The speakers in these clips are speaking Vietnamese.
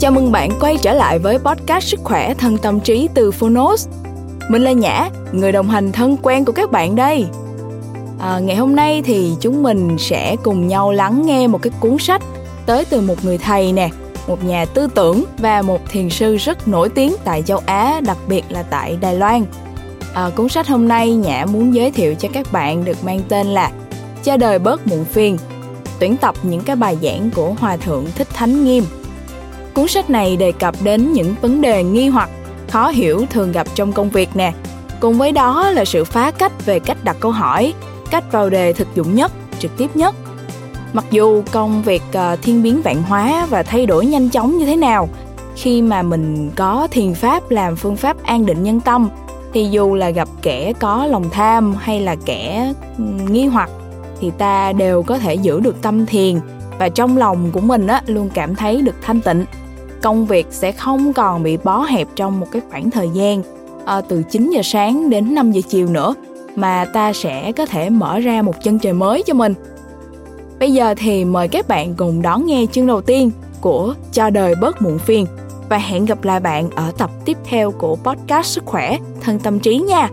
Chào mừng bạn quay trở lại với podcast Sức khỏe thân tâm trí từ Phonos. Mình là Nhã, người đồng hành thân quen của các bạn đây. À, ngày hôm nay thì chúng mình sẽ cùng nhau lắng nghe một cái cuốn sách tới từ một người thầy nè, một nhà tư tưởng và một thiền sư rất nổi tiếng tại châu Á, đặc biệt là tại Đài Loan. À, cuốn sách hôm nay Nhã muốn giới thiệu cho các bạn được mang tên là Cha đời bớt muộn phiền, tuyển tập những cái bài giảng của Hòa Thượng Thích Thánh Nghiêm. Cuốn sách này đề cập đến những vấn đề nghi hoặc, khó hiểu thường gặp trong công việc nè. Cùng với đó là sự phá cách về cách đặt câu hỏi, cách vào đề thực dụng nhất, trực tiếp nhất. Mặc dù công việc ờ, thiên biến vạn hóa và thay đổi nhanh chóng như thế nào, khi mà mình có thiền pháp làm phương pháp an định nhân tâm thì dù là gặp kẻ có lòng tham hay là kẻ nghi hoặc thì ta đều có thể giữ được tâm thiền và trong lòng của mình á luôn cảm thấy được thanh tịnh công việc sẽ không còn bị bó hẹp trong một cái khoảng thời gian à, từ 9 giờ sáng đến 5 giờ chiều nữa mà ta sẽ có thể mở ra một chân trời mới cho mình. Bây giờ thì mời các bạn cùng đón nghe chương đầu tiên của Cho đời bớt muộn phiền và hẹn gặp lại bạn ở tập tiếp theo của podcast Sức khỏe thân tâm trí nha.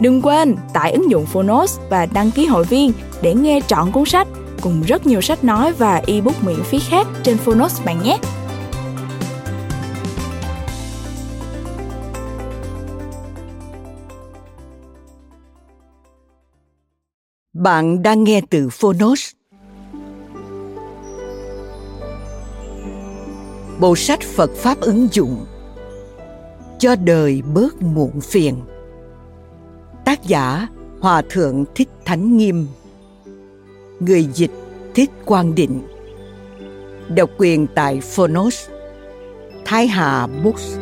Đừng quên tải ứng dụng Phonos và đăng ký hội viên để nghe trọn cuốn sách cùng rất nhiều sách nói và ebook miễn phí khác trên Phonos bạn nhé. Bạn đang nghe từ Phonos. Bộ sách Phật Pháp ứng dụng Cho đời bớt muộn phiền. Tác giả Hòa Thượng Thích Thánh Nghiêm. Người dịch Thích Quang Định. Độc quyền tại Phonos. Thái Hà Books.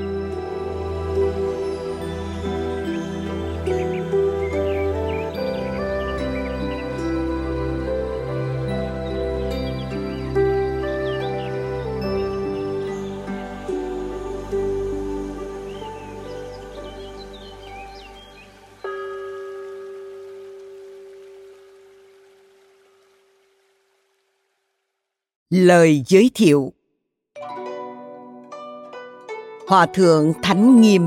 Lời giới thiệu Hòa thượng Thánh Nghiêm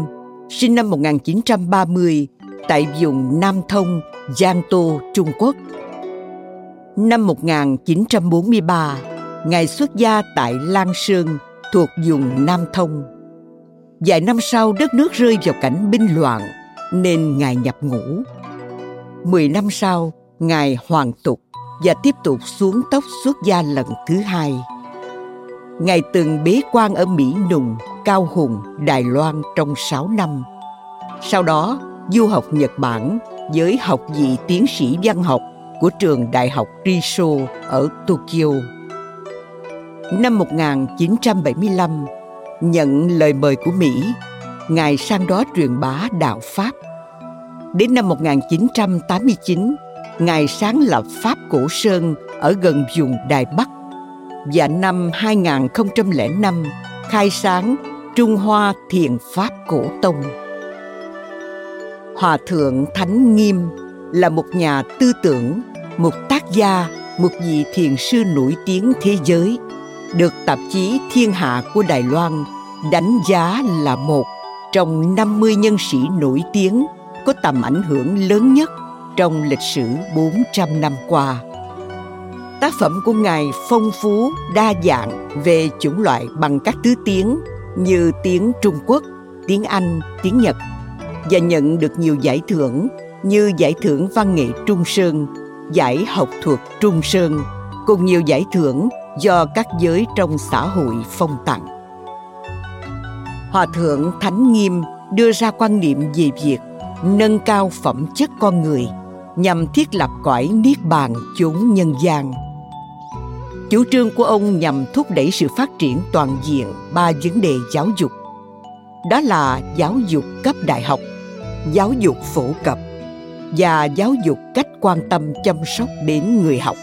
sinh năm 1930 tại vùng Nam Thông, Giang Tô, Trung Quốc. Năm 1943, Ngài xuất gia tại Lan Sơn thuộc vùng Nam Thông. Vài năm sau đất nước rơi vào cảnh binh loạn nên Ngài nhập ngũ. Mười năm sau, Ngài hoàn tục và tiếp tục xuống tóc xuất gia lần thứ hai. Ngài từng bế quan ở Mỹ Nùng, Cao Hùng, Đài Loan trong 6 năm. Sau đó, du học Nhật Bản với học vị tiến sĩ văn học của trường Đại học Riso ở Tokyo. Năm 1975, nhận lời mời của Mỹ, Ngài sang đó truyền bá đạo Pháp. Đến năm 1989, Ngài sáng lập Pháp Cổ Sơn ở gần vùng Đài Bắc và năm 2005 khai sáng Trung Hoa Thiền Pháp Cổ Tông. Hòa Thượng Thánh Nghiêm là một nhà tư tưởng, một tác gia, một vị thiền sư nổi tiếng thế giới, được tạp chí Thiên Hạ của Đài Loan đánh giá là một trong 50 nhân sĩ nổi tiếng có tầm ảnh hưởng lớn nhất trong lịch sử 400 năm qua. Tác phẩm của Ngài phong phú, đa dạng về chủng loại bằng các thứ tiếng như tiếng Trung Quốc, tiếng Anh, tiếng Nhật và nhận được nhiều giải thưởng như giải thưởng văn nghệ Trung Sơn, giải học thuật Trung Sơn, cùng nhiều giải thưởng do các giới trong xã hội phong tặng. Hòa thượng Thánh Nghiêm đưa ra quan niệm về việc nâng cao phẩm chất con người – nhằm thiết lập cõi niết bàn chốn nhân gian. Chủ trương của ông nhằm thúc đẩy sự phát triển toàn diện ba vấn đề giáo dục. Đó là giáo dục cấp đại học, giáo dục phổ cập và giáo dục cách quan tâm chăm sóc đến người học.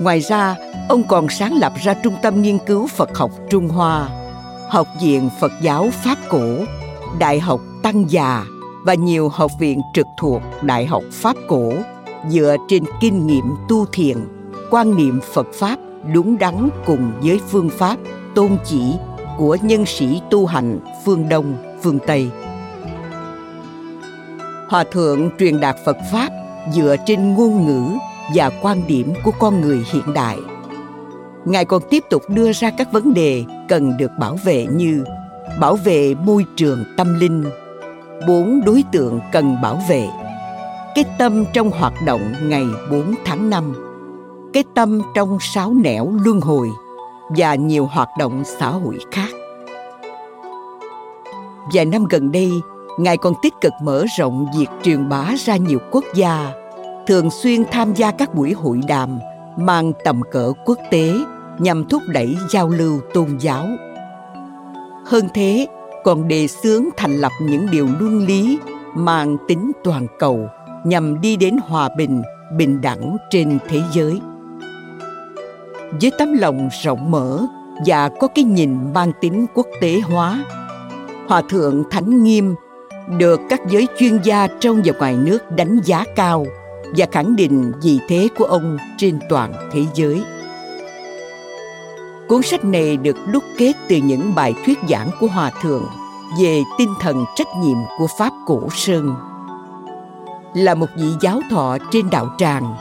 Ngoài ra, ông còn sáng lập ra Trung tâm Nghiên cứu Phật học Trung Hoa, Học viện Phật giáo Pháp Cổ, Đại học Tăng Già và nhiều học viện trực thuộc Đại học Pháp cổ dựa trên kinh nghiệm tu thiền, quan niệm Phật Pháp đúng đắn cùng với phương pháp tôn chỉ của nhân sĩ tu hành phương Đông, phương Tây. Hòa thượng truyền đạt Phật Pháp dựa trên ngôn ngữ và quan điểm của con người hiện đại. Ngài còn tiếp tục đưa ra các vấn đề cần được bảo vệ như bảo vệ môi trường tâm linh, bốn đối tượng cần bảo vệ, cái tâm trong hoạt động ngày 4 tháng 5, cái tâm trong sáu nẻo luân hồi và nhiều hoạt động xã hội khác. Vài năm gần đây, Ngài còn tích cực mở rộng việc truyền bá ra nhiều quốc gia, thường xuyên tham gia các buổi hội đàm mang tầm cỡ quốc tế nhằm thúc đẩy giao lưu tôn giáo. Hơn thế, còn đề xướng thành lập những điều luân lý mang tính toàn cầu nhằm đi đến hòa bình, bình đẳng trên thế giới. Với tấm lòng rộng mở và có cái nhìn mang tính quốc tế hóa, Hòa thượng Thánh Nghiêm được các giới chuyên gia trong và ngoài nước đánh giá cao và khẳng định vị thế của ông trên toàn thế giới. Cuốn sách này được đúc kết từ những bài thuyết giảng của Hòa Thượng về tinh thần trách nhiệm của Pháp Cổ Sơn. Là một vị giáo thọ trên đạo tràng,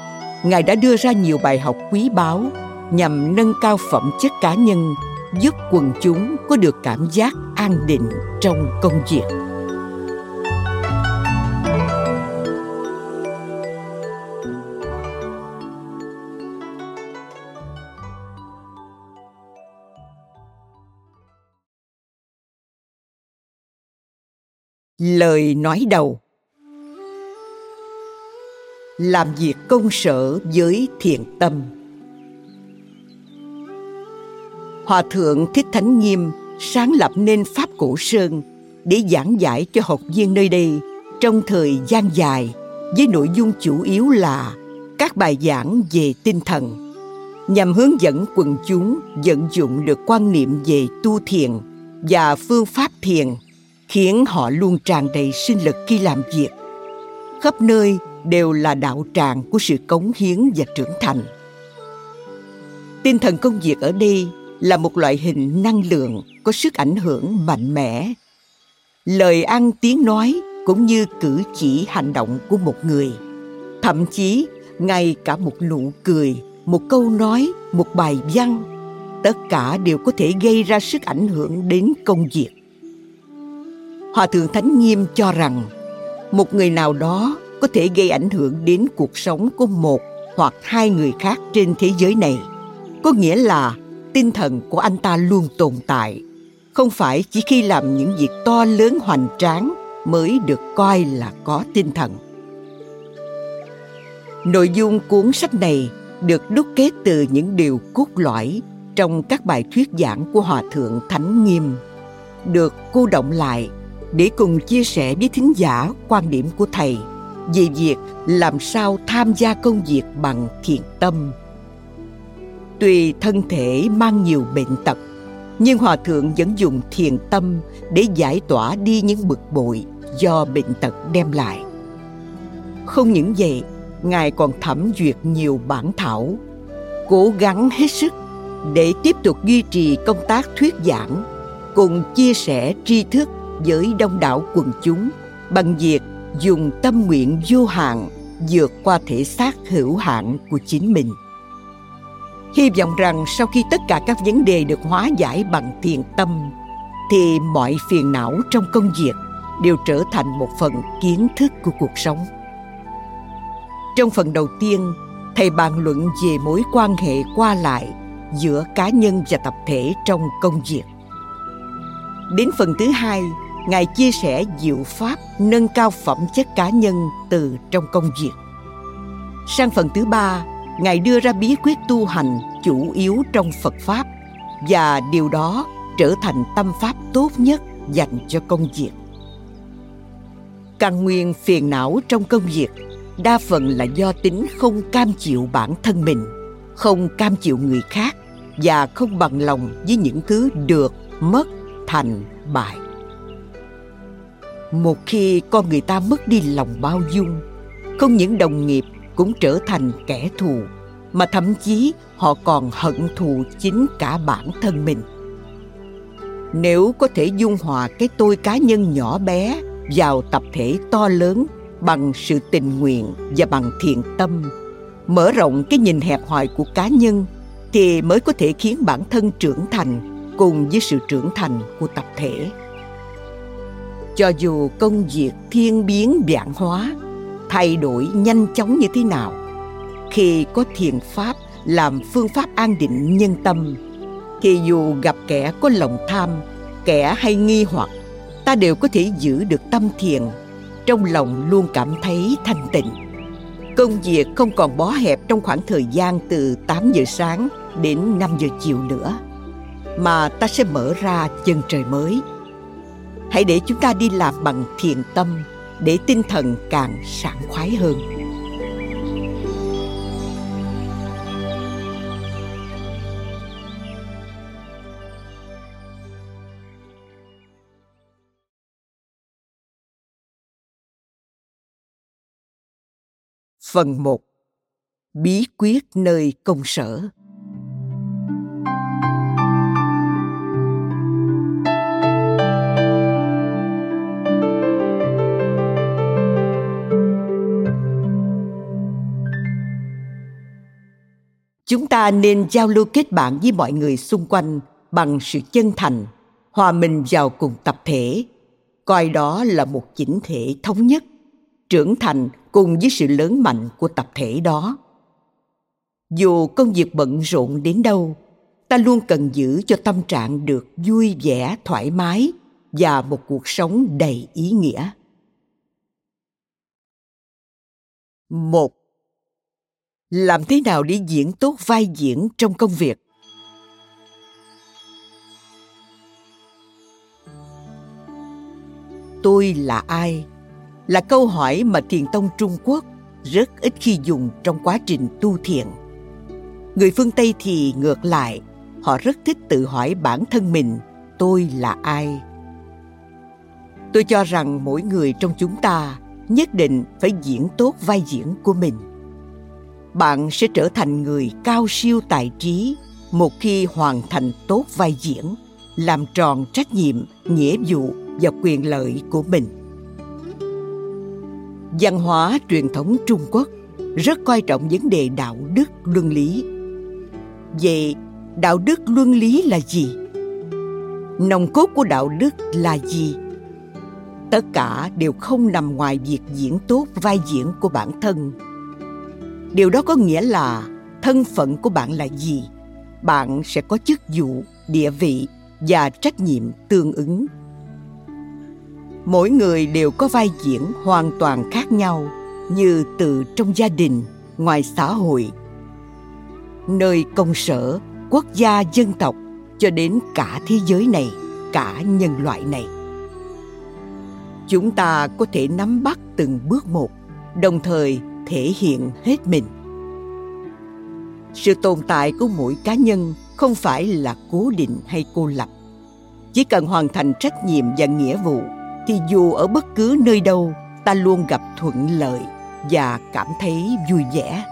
Ngài đã đưa ra nhiều bài học quý báu nhằm nâng cao phẩm chất cá nhân, giúp quần chúng có được cảm giác an định trong công việc. Lời nói đầu. Làm việc công sở với thiện tâm. Hòa thượng thích thánh nghiêm sáng lập nên pháp cổ sơn để giảng giải cho học viên nơi đây trong thời gian dài với nội dung chủ yếu là các bài giảng về tinh thần, nhằm hướng dẫn quần chúng vận dụng được quan niệm về tu thiền và phương pháp thiền khiến họ luôn tràn đầy sinh lực khi làm việc. Khắp nơi đều là đạo tràng của sự cống hiến và trưởng thành. Tinh thần công việc ở đây là một loại hình năng lượng có sức ảnh hưởng mạnh mẽ. Lời ăn tiếng nói cũng như cử chỉ hành động của một người. Thậm chí, ngay cả một nụ cười, một câu nói, một bài văn, tất cả đều có thể gây ra sức ảnh hưởng đến công việc. Hòa thượng Thánh Nghiêm cho rằng một người nào đó có thể gây ảnh hưởng đến cuộc sống của một hoặc hai người khác trên thế giới này. Có nghĩa là tinh thần của anh ta luôn tồn tại, không phải chỉ khi làm những việc to lớn hoành tráng mới được coi là có tinh thần. Nội dung cuốn sách này được đúc kết từ những điều cốt lõi trong các bài thuyết giảng của Hòa Thượng Thánh Nghiêm, được cô động lại để cùng chia sẻ với thính giả quan điểm của thầy về việc làm sao tham gia công việc bằng thiện tâm. Tuy thân thể mang nhiều bệnh tật, nhưng Hòa Thượng vẫn dùng thiền tâm để giải tỏa đi những bực bội do bệnh tật đem lại. Không những vậy, Ngài còn thẩm duyệt nhiều bản thảo, cố gắng hết sức để tiếp tục duy trì công tác thuyết giảng cùng chia sẻ tri thức với đông đảo quần chúng bằng việc dùng tâm nguyện vô hạn vượt qua thể xác hữu hạn của chính mình. Hy vọng rằng sau khi tất cả các vấn đề được hóa giải bằng thiền tâm thì mọi phiền não trong công việc đều trở thành một phần kiến thức của cuộc sống. Trong phần đầu tiên, thầy bàn luận về mối quan hệ qua lại giữa cá nhân và tập thể trong công việc. Đến phần thứ hai, Ngài chia sẻ diệu pháp nâng cao phẩm chất cá nhân từ trong công việc. Sang phần thứ ba, Ngài đưa ra bí quyết tu hành chủ yếu trong Phật Pháp và điều đó trở thành tâm pháp tốt nhất dành cho công việc. Căn nguyên phiền não trong công việc đa phần là do tính không cam chịu bản thân mình, không cam chịu người khác và không bằng lòng với những thứ được, mất, thành, bại một khi con người ta mất đi lòng bao dung, không những đồng nghiệp cũng trở thành kẻ thù, mà thậm chí họ còn hận thù chính cả bản thân mình. Nếu có thể dung hòa cái tôi cá nhân nhỏ bé vào tập thể to lớn bằng sự tình nguyện và bằng thiện tâm, mở rộng cái nhìn hẹp hòi của cá nhân thì mới có thể khiến bản thân trưởng thành cùng với sự trưởng thành của tập thể cho dù công việc thiên biến vạn hóa, thay đổi nhanh chóng như thế nào, khi có thiền pháp làm phương pháp an định nhân tâm, thì dù gặp kẻ có lòng tham, kẻ hay nghi hoặc, ta đều có thể giữ được tâm thiền, trong lòng luôn cảm thấy thanh tịnh. Công việc không còn bó hẹp trong khoảng thời gian từ 8 giờ sáng đến 5 giờ chiều nữa, mà ta sẽ mở ra chân trời mới hãy để chúng ta đi làm bằng thiền tâm, để tinh thần càng sảng khoái hơn. Phần 1 Bí quyết nơi công sở. Chúng ta nên giao lưu kết bạn với mọi người xung quanh bằng sự chân thành, hòa mình vào cùng tập thể. Coi đó là một chỉnh thể thống nhất, trưởng thành cùng với sự lớn mạnh của tập thể đó. Dù công việc bận rộn đến đâu, ta luôn cần giữ cho tâm trạng được vui vẻ, thoải mái và một cuộc sống đầy ý nghĩa. Một làm thế nào để diễn tốt vai diễn trong công việc? Tôi là ai? Là câu hỏi mà thiền tông trung quốc rất ít khi dùng trong quá trình tu thiền. Người phương tây thì ngược lại, họ rất thích tự hỏi bản thân mình, tôi là ai? Tôi cho rằng mỗi người trong chúng ta nhất định phải diễn tốt vai diễn của mình bạn sẽ trở thành người cao siêu tài trí, một khi hoàn thành tốt vai diễn, làm tròn trách nhiệm, nghĩa vụ và quyền lợi của mình. Văn hóa truyền thống trung quốc rất coi trọng vấn đề đạo đức luân lý. Vậy đạo đức luân lý là gì? Nòng cốt của đạo đức là gì? Tất cả đều không nằm ngoài việc diễn tốt vai diễn của bản thân điều đó có nghĩa là thân phận của bạn là gì? Bạn sẽ có chức vụ, địa vị và trách nhiệm tương ứng. Mỗi người đều có vai diễn hoàn toàn khác nhau, như từ trong gia đình, ngoài xã hội. Nơi công sở, quốc gia, dân tộc, cho đến cả thế giới này, cả nhân loại này. Chúng ta có thể nắm bắt từng bước một, đồng thời thể hiện hết mình. Sự tồn tại của mỗi cá nhân không phải là cố định hay cô lập. Chỉ cần hoàn thành trách nhiệm và nghĩa vụ, thì dù ở bất cứ nơi đâu, ta luôn gặp thuận lợi và cảm thấy vui vẻ.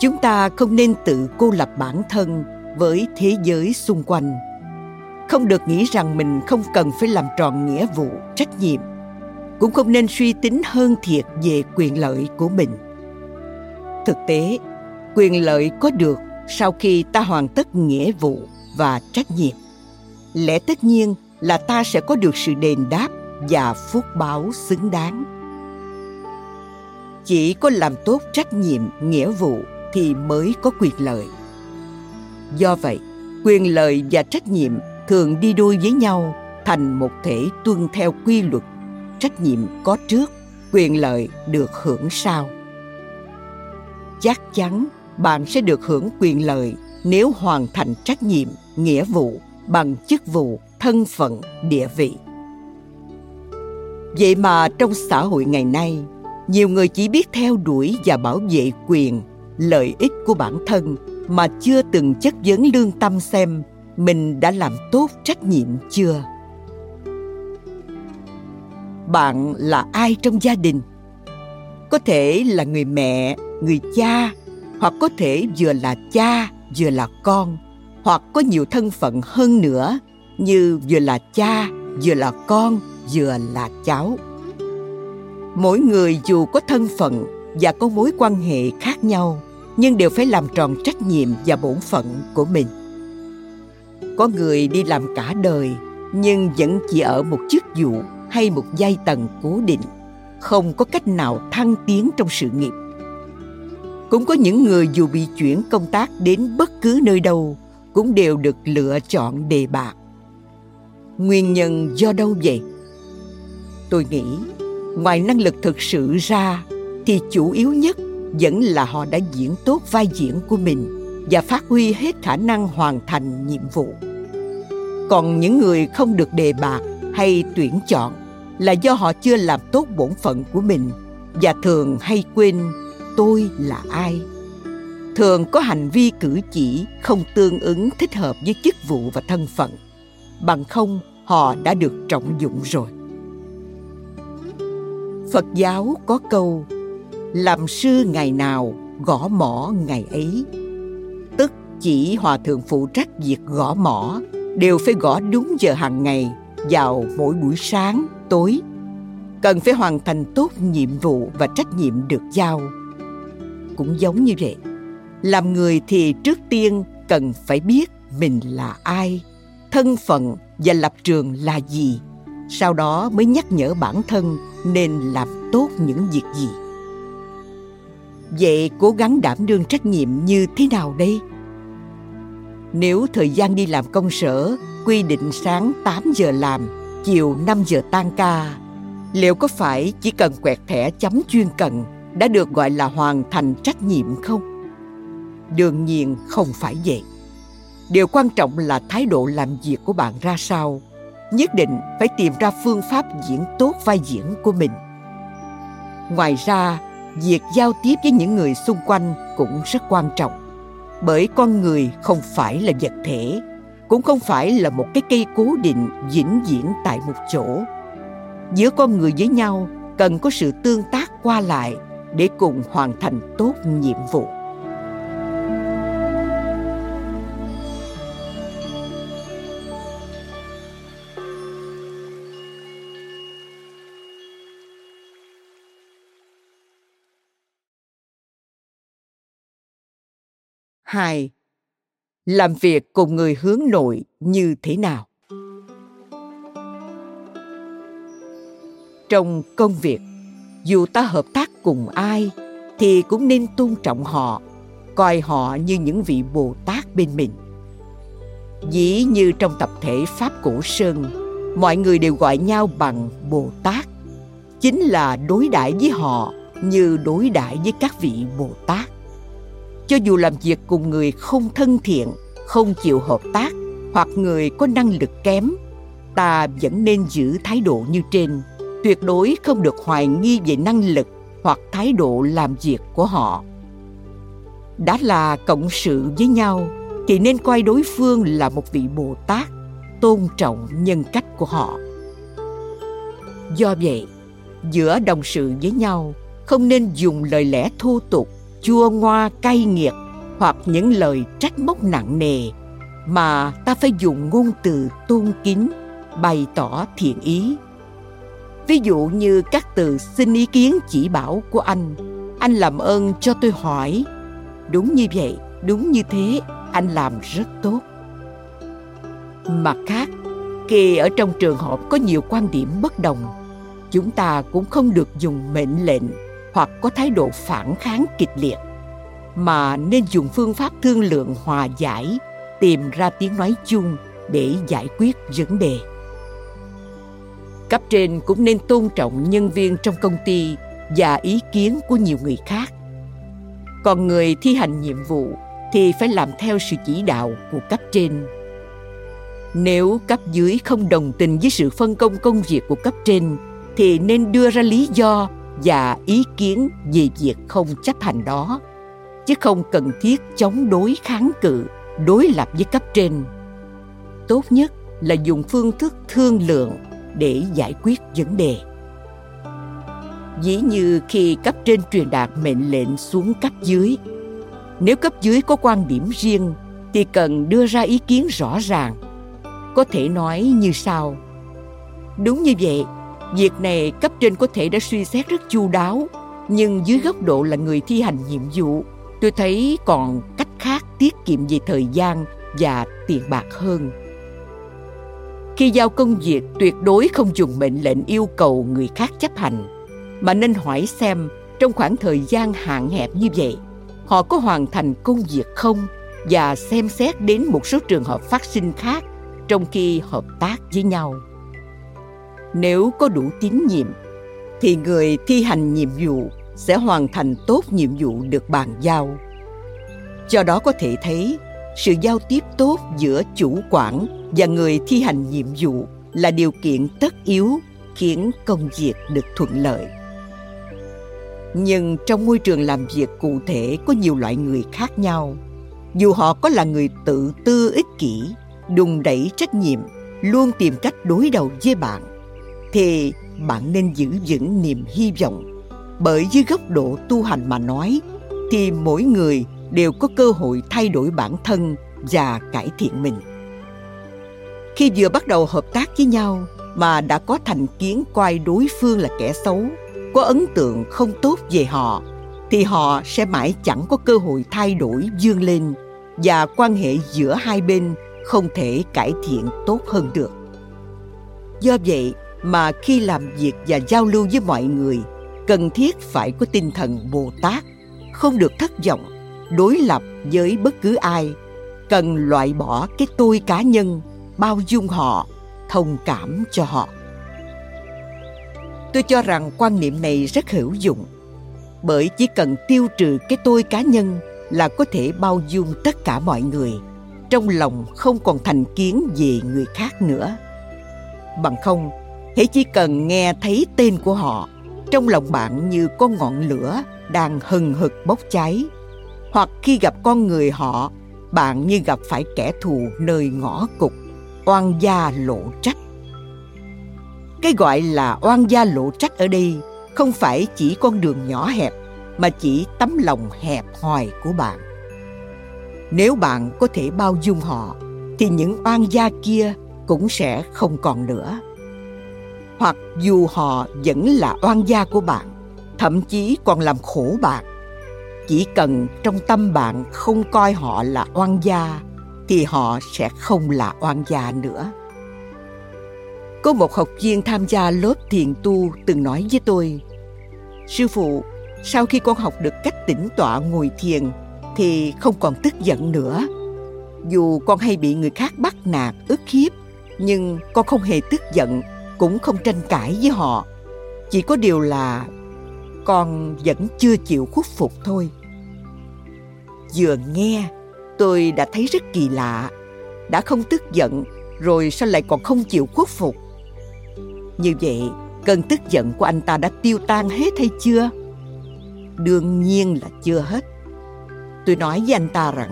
Chúng ta không nên tự cô lập bản thân với thế giới xung quanh. Không được nghĩ rằng mình không cần phải làm tròn nghĩa vụ, trách nhiệm cũng không nên suy tính hơn thiệt về quyền lợi của mình. Thực tế, quyền lợi có được sau khi ta hoàn tất nghĩa vụ và trách nhiệm. Lẽ tất nhiên là ta sẽ có được sự đền đáp và phúc báo xứng đáng. Chỉ có làm tốt trách nhiệm, nghĩa vụ thì mới có quyền lợi. Do vậy, quyền lợi và trách nhiệm thường đi đôi với nhau thành một thể tuân theo quy luật trách nhiệm có trước, quyền lợi được hưởng sau. Chắc chắn bạn sẽ được hưởng quyền lợi nếu hoàn thành trách nhiệm, nghĩa vụ bằng chức vụ, thân phận, địa vị. Vậy mà trong xã hội ngày nay, nhiều người chỉ biết theo đuổi và bảo vệ quyền, lợi ích của bản thân mà chưa từng chất vấn lương tâm xem mình đã làm tốt trách nhiệm chưa bạn là ai trong gia đình? Có thể là người mẹ, người cha, hoặc có thể vừa là cha, vừa là con, hoặc có nhiều thân phận hơn nữa, như vừa là cha, vừa là con, vừa là cháu. Mỗi người dù có thân phận và có mối quan hệ khác nhau, nhưng đều phải làm tròn trách nhiệm và bổn phận của mình. Có người đi làm cả đời, nhưng vẫn chỉ ở một chức vụ hay một giai tầng cố định, không có cách nào thăng tiến trong sự nghiệp. Cũng có những người dù bị chuyển công tác đến bất cứ nơi đâu cũng đều được lựa chọn đề bạc. nguyên nhân do đâu vậy? Tôi nghĩ, ngoài năng lực thực sự ra thì chủ yếu nhất vẫn là họ đã diễn tốt vai diễn của mình và phát huy hết khả năng hoàn thành nhiệm vụ. Còn những người không được đề bạc hay tuyển chọn là do họ chưa làm tốt bổn phận của mình. Và thường hay quên, tôi là ai? Thường có hành vi cử chỉ không tương ứng thích hợp với chức vụ và thân phận. Bằng không, họ đã được trọng dụng rồi. Phật giáo có câu, làm sư ngày nào gõ mỏ ngày ấy. Tức chỉ hòa thượng phụ trách việc gõ mỏ, đều phải gõ đúng giờ hàng ngày vào mỗi buổi sáng, tối. Cần phải hoàn thành tốt nhiệm vụ và trách nhiệm được giao. Cũng giống như vậy, làm người thì trước tiên cần phải biết mình là ai, thân phận và lập trường là gì. Sau đó mới nhắc nhở bản thân nên làm tốt những việc gì. Vậy cố gắng đảm đương trách nhiệm như thế nào đây? Nếu thời gian đi làm công sở quy định sáng 8 giờ làm, chiều 5 giờ tan ca, liệu có phải chỉ cần quẹt thẻ chấm chuyên cần đã được gọi là hoàn thành trách nhiệm không? Đương nhiên không phải vậy. Điều quan trọng là thái độ làm việc của bạn ra sao. Nhất định phải tìm ra phương pháp diễn tốt vai diễn của mình. Ngoài ra, việc giao tiếp với những người xung quanh cũng rất quan trọng bởi con người không phải là vật thể, cũng không phải là một cái cây cố định vĩnh viễn tại một chỗ. Giữa con người với nhau, cần có sự tương tác qua lại để cùng hoàn thành tốt nhiệm vụ. Hai. Làm việc cùng người hướng nội như thế nào? Trong công việc, dù ta hợp tác cùng ai thì cũng nên tôn trọng họ, coi họ như những vị bồ tát bên mình. Dĩ như trong tập thể pháp cổ sơn, mọi người đều gọi nhau bằng bồ tát, chính là đối đãi với họ như đối đãi với các vị bồ tát cho dù làm việc cùng người không thân thiện, không chịu hợp tác, hoặc người có năng lực kém, ta vẫn nên giữ thái độ như trên. Tuyệt đối không được hoài nghi về năng lực hoặc thái độ làm việc của họ. Đã là cộng sự với nhau, thì nên coi đối phương là một vị bồ tát, tôn trọng nhân cách của họ. Do vậy, giữa đồng sự với nhau, không nên dùng lời lẽ thô tục chua ngoa cay nghiệt hoặc những lời trách móc nặng nề mà ta phải dùng ngôn từ tôn kính bày tỏ thiện ý. Ví dụ như các từ xin ý kiến chỉ bảo của anh anh làm ơn cho tôi hỏi. Đúng như vậy, đúng như thế, anh làm rất tốt. Mặt khác khi ở trong trường hợp có nhiều quan điểm bất đồng, chúng ta cũng không được dùng mệnh lệnh hoặc có thái độ phản kháng kịch liệt, mà nên dùng phương pháp thương lượng hòa giải, tìm ra tiếng nói chung để giải quyết vấn đề. Cấp trên cũng nên tôn trọng nhân viên trong công ty và ý kiến của nhiều người khác. Còn người thi hành nhiệm vụ thì phải làm theo sự chỉ đạo của cấp trên. Nếu cấp dưới không đồng tình với sự phân công công việc của cấp trên, thì nên đưa ra lý do và ý kiến về việc không chấp hành đó, chứ không cần thiết chống đối kháng cự, đối lập với cấp trên. Tốt nhất là dùng phương thức thương lượng để giải quyết vấn đề. Dĩ như khi cấp trên truyền đạt mệnh lệnh xuống cấp dưới, nếu cấp dưới có quan điểm riêng thì cần đưa ra ý kiến rõ ràng, có thể nói như sau. Đúng như vậy việc này cấp trên có thể đã suy xét rất chu đáo, nhưng dưới góc độ là người thi hành nhiệm vụ, tôi thấy còn cách khác tiết kiệm về thời gian và tiền bạc hơn. Khi giao công việc, tuyệt đối không dùng mệnh lệnh yêu cầu người khác chấp hành, mà nên hỏi xem trong khoảng thời gian hạn hẹp như vậy, họ có hoàn thành công việc không và xem xét đến một số trường hợp phát sinh khác trong khi hợp tác với nhau nếu có đủ tín nhiệm, thì người thi hành nhiệm vụ sẽ hoàn thành tốt nhiệm vụ được bàn giao. Do đó có thể thấy, sự giao tiếp tốt giữa chủ quản và người thi hành nhiệm vụ là điều kiện tất yếu khiến công việc được thuận lợi. Nhưng trong môi trường làm việc cụ thể có nhiều loại người khác nhau. Dù họ có là người tự tư ích kỷ, đùng đẩy trách nhiệm, luôn tìm cách đối đầu với bạn thì bạn nên giữ vững niềm hy vọng. Bởi dưới góc độ tu hành mà nói, thì mỗi người đều có cơ hội thay đổi bản thân và cải thiện mình. Khi vừa bắt đầu hợp tác với nhau mà đã có thành kiến coi đối phương là kẻ xấu, có ấn tượng không tốt về họ, thì họ sẽ mãi chẳng có cơ hội thay đổi vươn lên và quan hệ giữa hai bên không thể cải thiện tốt hơn được. Do vậy mà khi làm việc và giao lưu với mọi người, cần thiết phải có tinh thần bồ tát, không được thất vọng, đối lập với bất cứ ai. Cần loại bỏ cái tôi cá nhân, bao dung họ, thông cảm cho họ. Tôi cho rằng quan niệm này rất hữu dụng, bởi chỉ cần tiêu trừ cái tôi cá nhân là có thể bao dung tất cả mọi người, trong lòng không còn thành kiến về người khác nữa. Bằng không hễ chỉ cần nghe thấy tên của họ, trong lòng bạn như có ngọn lửa đang hừng hực bốc cháy. Hoặc khi gặp con người họ, bạn như gặp phải kẻ thù nơi ngõ cụt, oan gia lộ trách. Cái gọi là oan gia lộ trách ở đây không phải chỉ con đường nhỏ hẹp, mà chỉ tấm lòng hẹp hòi của bạn. Nếu bạn có thể bao dung họ, thì những oan gia kia cũng sẽ không còn nữa hoặc dù họ vẫn là oan gia của bạn, thậm chí còn làm khổ bạn. Chỉ cần trong tâm bạn không coi họ là oan gia, thì họ sẽ không là oan gia nữa. Có một học viên tham gia lớp thiền tu từng nói với tôi, sư phụ, sau khi con học được cách tĩnh tọa ngồi thiền thì không còn tức giận nữa. Dù con hay bị người khác bắt nạt, ức hiếp, nhưng con không hề tức giận cũng không tranh cãi với họ. Chỉ có điều là con vẫn chưa chịu khuất phục thôi. Vừa nghe, tôi đã thấy rất kỳ lạ, đã không tức giận, rồi sao lại còn không chịu khuất phục? Như vậy, cơn tức giận của anh ta đã tiêu tan hết hay chưa? Đương nhiên là chưa hết. Tôi nói với anh ta rằng,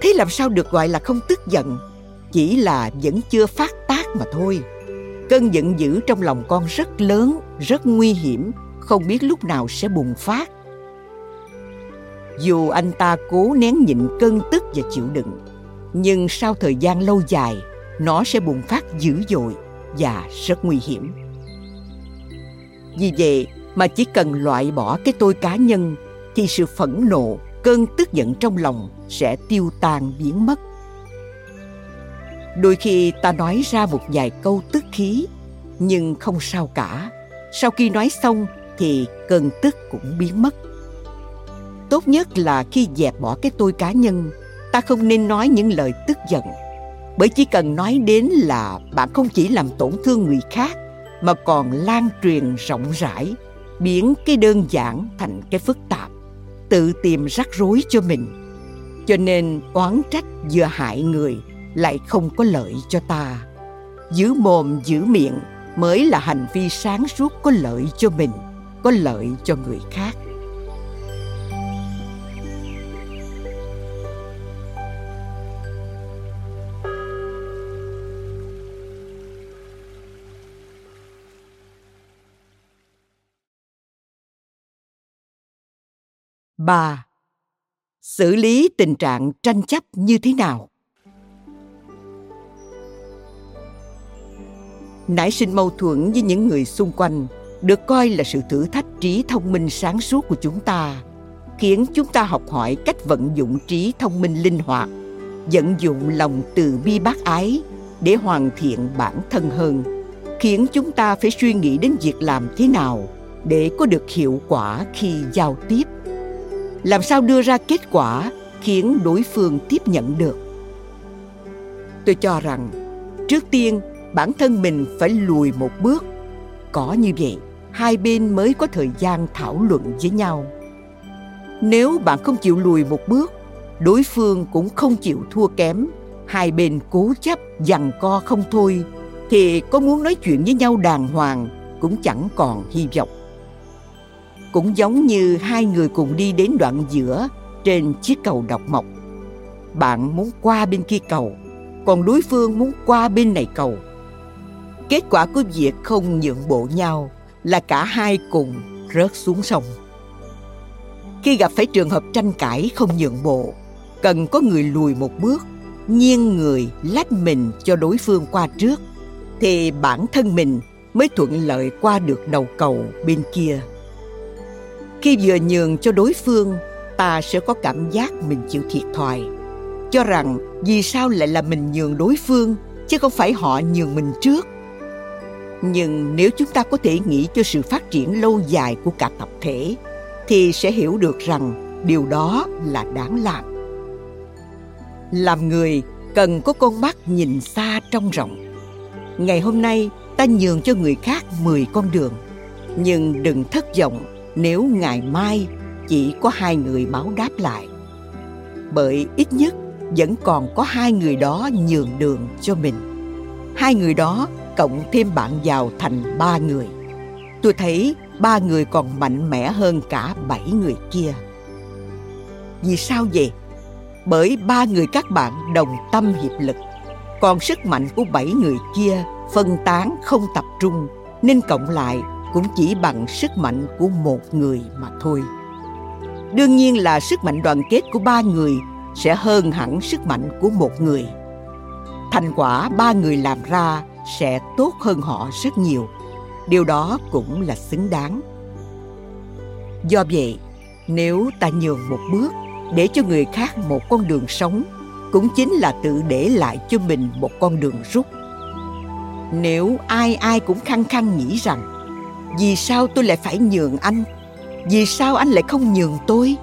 thế làm sao được gọi là không tức giận, chỉ là vẫn chưa phát tác mà thôi cơn giận dữ trong lòng con rất lớn, rất nguy hiểm, không biết lúc nào sẽ bùng phát. Dù anh ta cố nén nhịn cơn tức và chịu đựng, nhưng sau thời gian lâu dài, nó sẽ bùng phát dữ dội và rất nguy hiểm. Vì vậy mà chỉ cần loại bỏ cái tôi cá nhân, thì sự phẫn nộ, cơn tức giận trong lòng sẽ tiêu tan biến mất đôi khi ta nói ra một vài câu tức khí, nhưng không sao cả. Sau khi nói xong thì cơn tức cũng biến mất. Tốt nhất là khi dẹp bỏ cái tôi cá nhân, ta không nên nói những lời tức giận. Bởi chỉ cần nói đến là bạn không chỉ làm tổn thương người khác, mà còn lan truyền rộng rãi, biến cái đơn giản thành cái phức tạp, tự tìm rắc rối cho mình. Cho nên oán trách vừa hại người lại không có lợi cho ta. Giữ mồm, giữ miệng mới là hành vi sáng suốt có lợi cho mình, có lợi cho người khác. Ba. Xử lý tình trạng tranh chấp như thế nào? Nảy sinh mâu thuẫn với những người xung quanh, được coi là sự thử thách trí thông minh sáng suốt của chúng ta, khiến chúng ta học hỏi cách vận dụng trí thông minh linh hoạt, vận dụng lòng từ bi bác ái để hoàn thiện bản thân hơn, khiến chúng ta phải suy nghĩ đến việc làm thế nào để có được hiệu quả khi giao tiếp. Làm sao đưa ra kết quả khiến đối phương tiếp nhận được? Tôi cho rằng, trước tiên bản thân mình phải lùi một bước. Có như vậy, hai bên mới có thời gian thảo luận với nhau. Nếu bạn không chịu lùi một bước, đối phương cũng không chịu thua kém. Hai bên cố chấp, giằng co không thôi, thì có muốn nói chuyện với nhau đàng hoàng cũng chẳng còn hy vọng. Cũng giống như hai người cùng đi đến đoạn giữa trên chiếc cầu độc mộc. Bạn muốn qua bên kia cầu, còn đối phương muốn qua bên này cầu kết quả của việc không nhượng bộ nhau là cả hai cùng rớt xuống sông. Khi gặp phải trường hợp tranh cãi không nhượng bộ, cần có người lùi một bước, nghiêng người lách mình cho đối phương qua trước, thì bản thân mình mới thuận lợi qua được đầu cầu bên kia. Khi vừa nhường cho đối phương, ta sẽ có cảm giác mình chịu thiệt thòi, cho rằng vì sao lại là mình nhường đối phương, chứ không phải họ nhường mình trước nhưng nếu chúng ta có thể nghĩ cho sự phát triển lâu dài của cả tập thể, thì sẽ hiểu được rằng điều đó là đáng làm. Làm người, cần có con mắt nhìn xa trong rộng. Ngày hôm nay, ta nhường cho người khác 10 con đường. Nhưng đừng thất vọng nếu ngày mai chỉ có hai người báo đáp lại. Bởi ít nhất vẫn còn có hai người đó nhường đường cho mình. Hai người đó cộng thêm bạn vào thành ba người. Tôi thấy ba người còn mạnh mẽ hơn cả bảy người kia. Vì sao vậy? Bởi ba người các bạn đồng tâm hiệp lực, còn sức mạnh của bảy người kia phân tán không tập trung, nên cộng lại cũng chỉ bằng sức mạnh của một người mà thôi. Đương nhiên là sức mạnh đoàn kết của ba người sẽ hơn hẳn sức mạnh của một người. Thành quả ba người làm ra sẽ tốt hơn họ rất nhiều. Điều đó cũng là xứng đáng. Do vậy, nếu ta nhường một bước để cho người khác một con đường sống, cũng chính là tự để lại cho mình một con đường rút. Nếu ai ai cũng khăng khăng nghĩ rằng, vì sao tôi lại phải nhường anh? Vì sao anh lại không nhường tôi?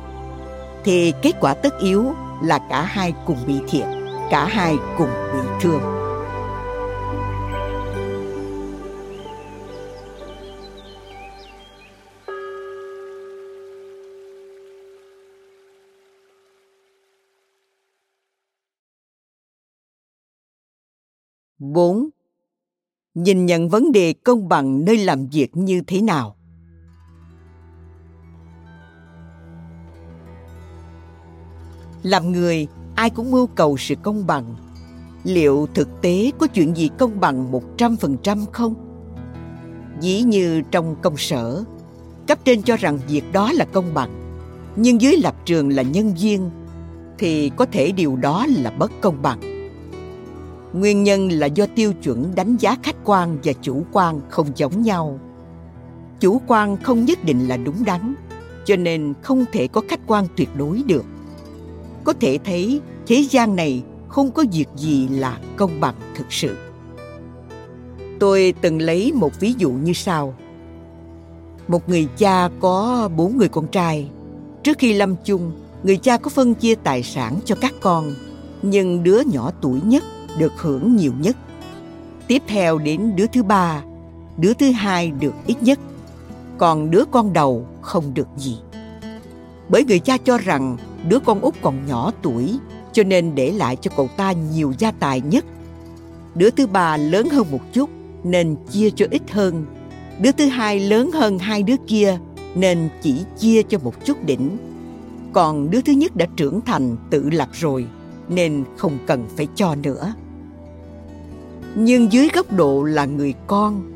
thì kết quả tất yếu là cả hai cùng bị thiệt, cả hai cùng bị thương. Bốn. Nhìn nhận vấn đề công bằng nơi làm việc như thế nào. Làm người, ai cũng mưu cầu sự công bằng. Liệu thực tế có chuyện gì công bằng một trăm phần trăm không? Dĩ như trong công sở, cấp trên cho rằng việc đó là công bằng, nhưng dưới lập trường là nhân viên, thì có thể điều đó là bất công bằng nguyên nhân là do tiêu chuẩn đánh giá khách quan và chủ quan không giống nhau. Chủ quan không nhất định là đúng đắn, cho nên không thể có khách quan tuyệt đối được. Có thể thấy, thế gian này không có việc gì là công bằng thực sự. Tôi từng lấy một ví dụ như sau. Một người cha có bốn người con trai. Trước khi lâm chung, người cha có phân chia tài sản cho các con, nhưng đứa nhỏ tuổi nhất được hưởng nhiều nhất. Tiếp theo đến đứa thứ ba, đứa thứ hai được ít nhất, còn đứa con đầu không được gì. Bởi người cha cho rằng đứa con út còn nhỏ tuổi, cho nên để lại cho cậu ta nhiều gia tài nhất. Đứa thứ ba lớn hơn một chút, nên chia cho ít hơn. Đứa thứ hai lớn hơn hai đứa kia, nên chỉ chia cho một chút đỉnh. Còn đứa thứ nhất đã trưởng thành tự lập rồi, nên không cần phải cho nữa nhưng dưới góc độ là người con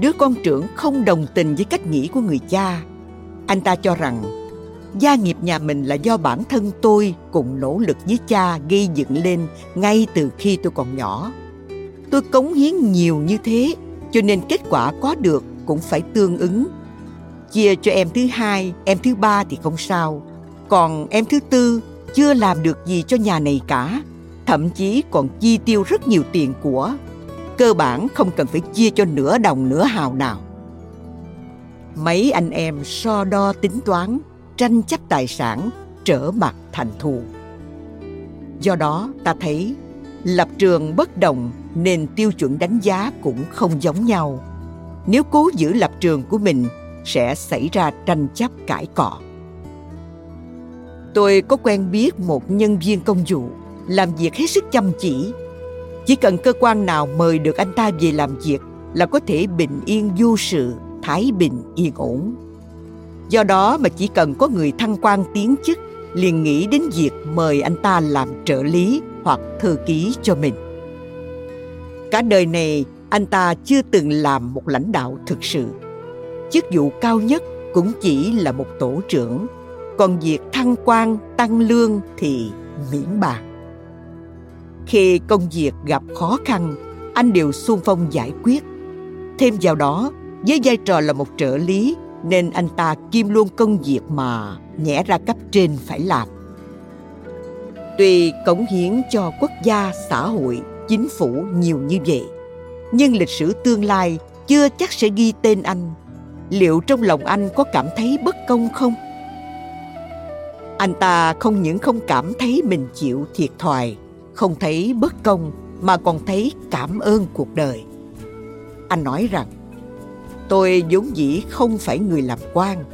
đứa con trưởng không đồng tình với cách nghĩ của người cha anh ta cho rằng gia nghiệp nhà mình là do bản thân tôi cùng nỗ lực với cha gây dựng lên ngay từ khi tôi còn nhỏ tôi cống hiến nhiều như thế cho nên kết quả có được cũng phải tương ứng. Chia cho em thứ hai, em thứ ba thì không sao. Còn em thứ tư chưa làm được gì cho nhà này cả, thậm chí còn chi tiêu rất nhiều tiền của. Cơ bản không cần phải chia cho nửa đồng nửa hào nào. Mấy anh em so đo tính toán, tranh chấp tài sản, trở mặt thành thù. Do đó ta thấy lập trường bất đồng nên tiêu chuẩn đánh giá cũng không giống nhau nếu cố giữ lập trường của mình sẽ xảy ra tranh chấp cãi cọ tôi có quen biết một nhân viên công vụ làm việc hết sức chăm chỉ chỉ cần cơ quan nào mời được anh ta về làm việc là có thể bình yên vô sự, thái bình yên ổn. Do đó mà chỉ cần có người thăng quan tiến chức, liền nghĩ đến việc mời anh ta làm trợ lý hoặc thư ký cho mình. Cả đời này, anh ta chưa từng làm một lãnh đạo thực sự. Chức vụ cao nhất cũng chỉ là một tổ trưởng. Còn việc thăng quan, tăng lương thì miễn bàn khi công việc gặp khó khăn, anh đều xung phong giải quyết. Thêm vào đó, với vai trò là một trợ lý, nên anh ta kiêm luôn công việc mà nhẽ ra cấp trên phải làm. Tuy cống hiến cho quốc gia, xã hội, chính phủ nhiều như vậy, nhưng lịch sử tương lai chưa chắc sẽ ghi tên anh. Liệu trong lòng anh có cảm thấy bất công không? Anh ta không những không cảm thấy mình chịu thiệt thòi không thấy bất công mà còn thấy cảm ơn cuộc đời. Anh nói rằng, tôi vốn dĩ không phải người làm quan,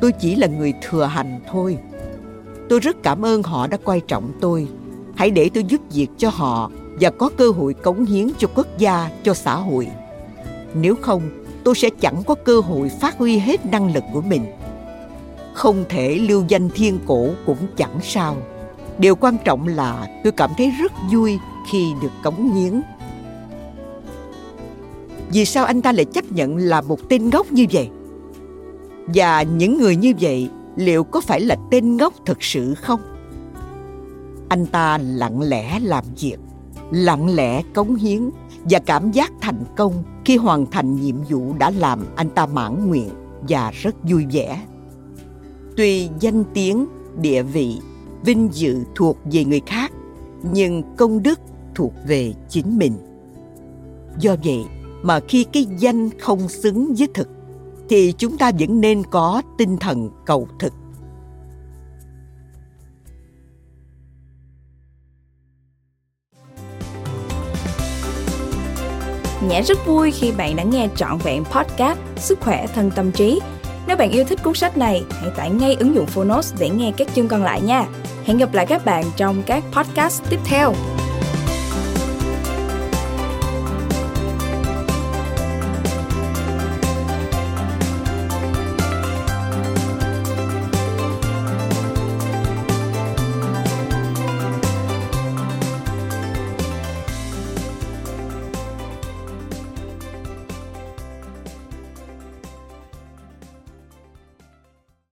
tôi chỉ là người thừa hành thôi. Tôi rất cảm ơn họ đã coi trọng tôi. Hãy để tôi giúp việc cho họ và có cơ hội cống hiến cho quốc gia, cho xã hội. Nếu không, tôi sẽ chẳng có cơ hội phát huy hết năng lực của mình. Không thể lưu danh thiên cổ cũng chẳng sao điều quan trọng là tôi cảm thấy rất vui khi được cống hiến. Vì sao anh ta lại chấp nhận là một tên ngốc như vậy? Và những người như vậy liệu có phải là tên ngốc thực sự không? Anh ta lặng lẽ làm việc, lặng lẽ cống hiến và cảm giác thành công khi hoàn thành nhiệm vụ đã làm anh ta mãn nguyện và rất vui vẻ. Tuy danh tiếng, địa vị vinh dự thuộc về người khác, nhưng công đức thuộc về chính mình do vậy mà khi cái danh không xứng với thực, thì chúng ta vẫn nên có tinh thần cầu thực Nhã rất vui khi bạn đã nghe trọn vẹn podcast Sức khỏe thân tâm trí. Nếu bạn yêu thích cuốn sách này, hãy tải ngay ứng dụng Phonos để nghe các chương còn lại nha. Hẹn gặp lại các bạn trong các podcast tiếp theo.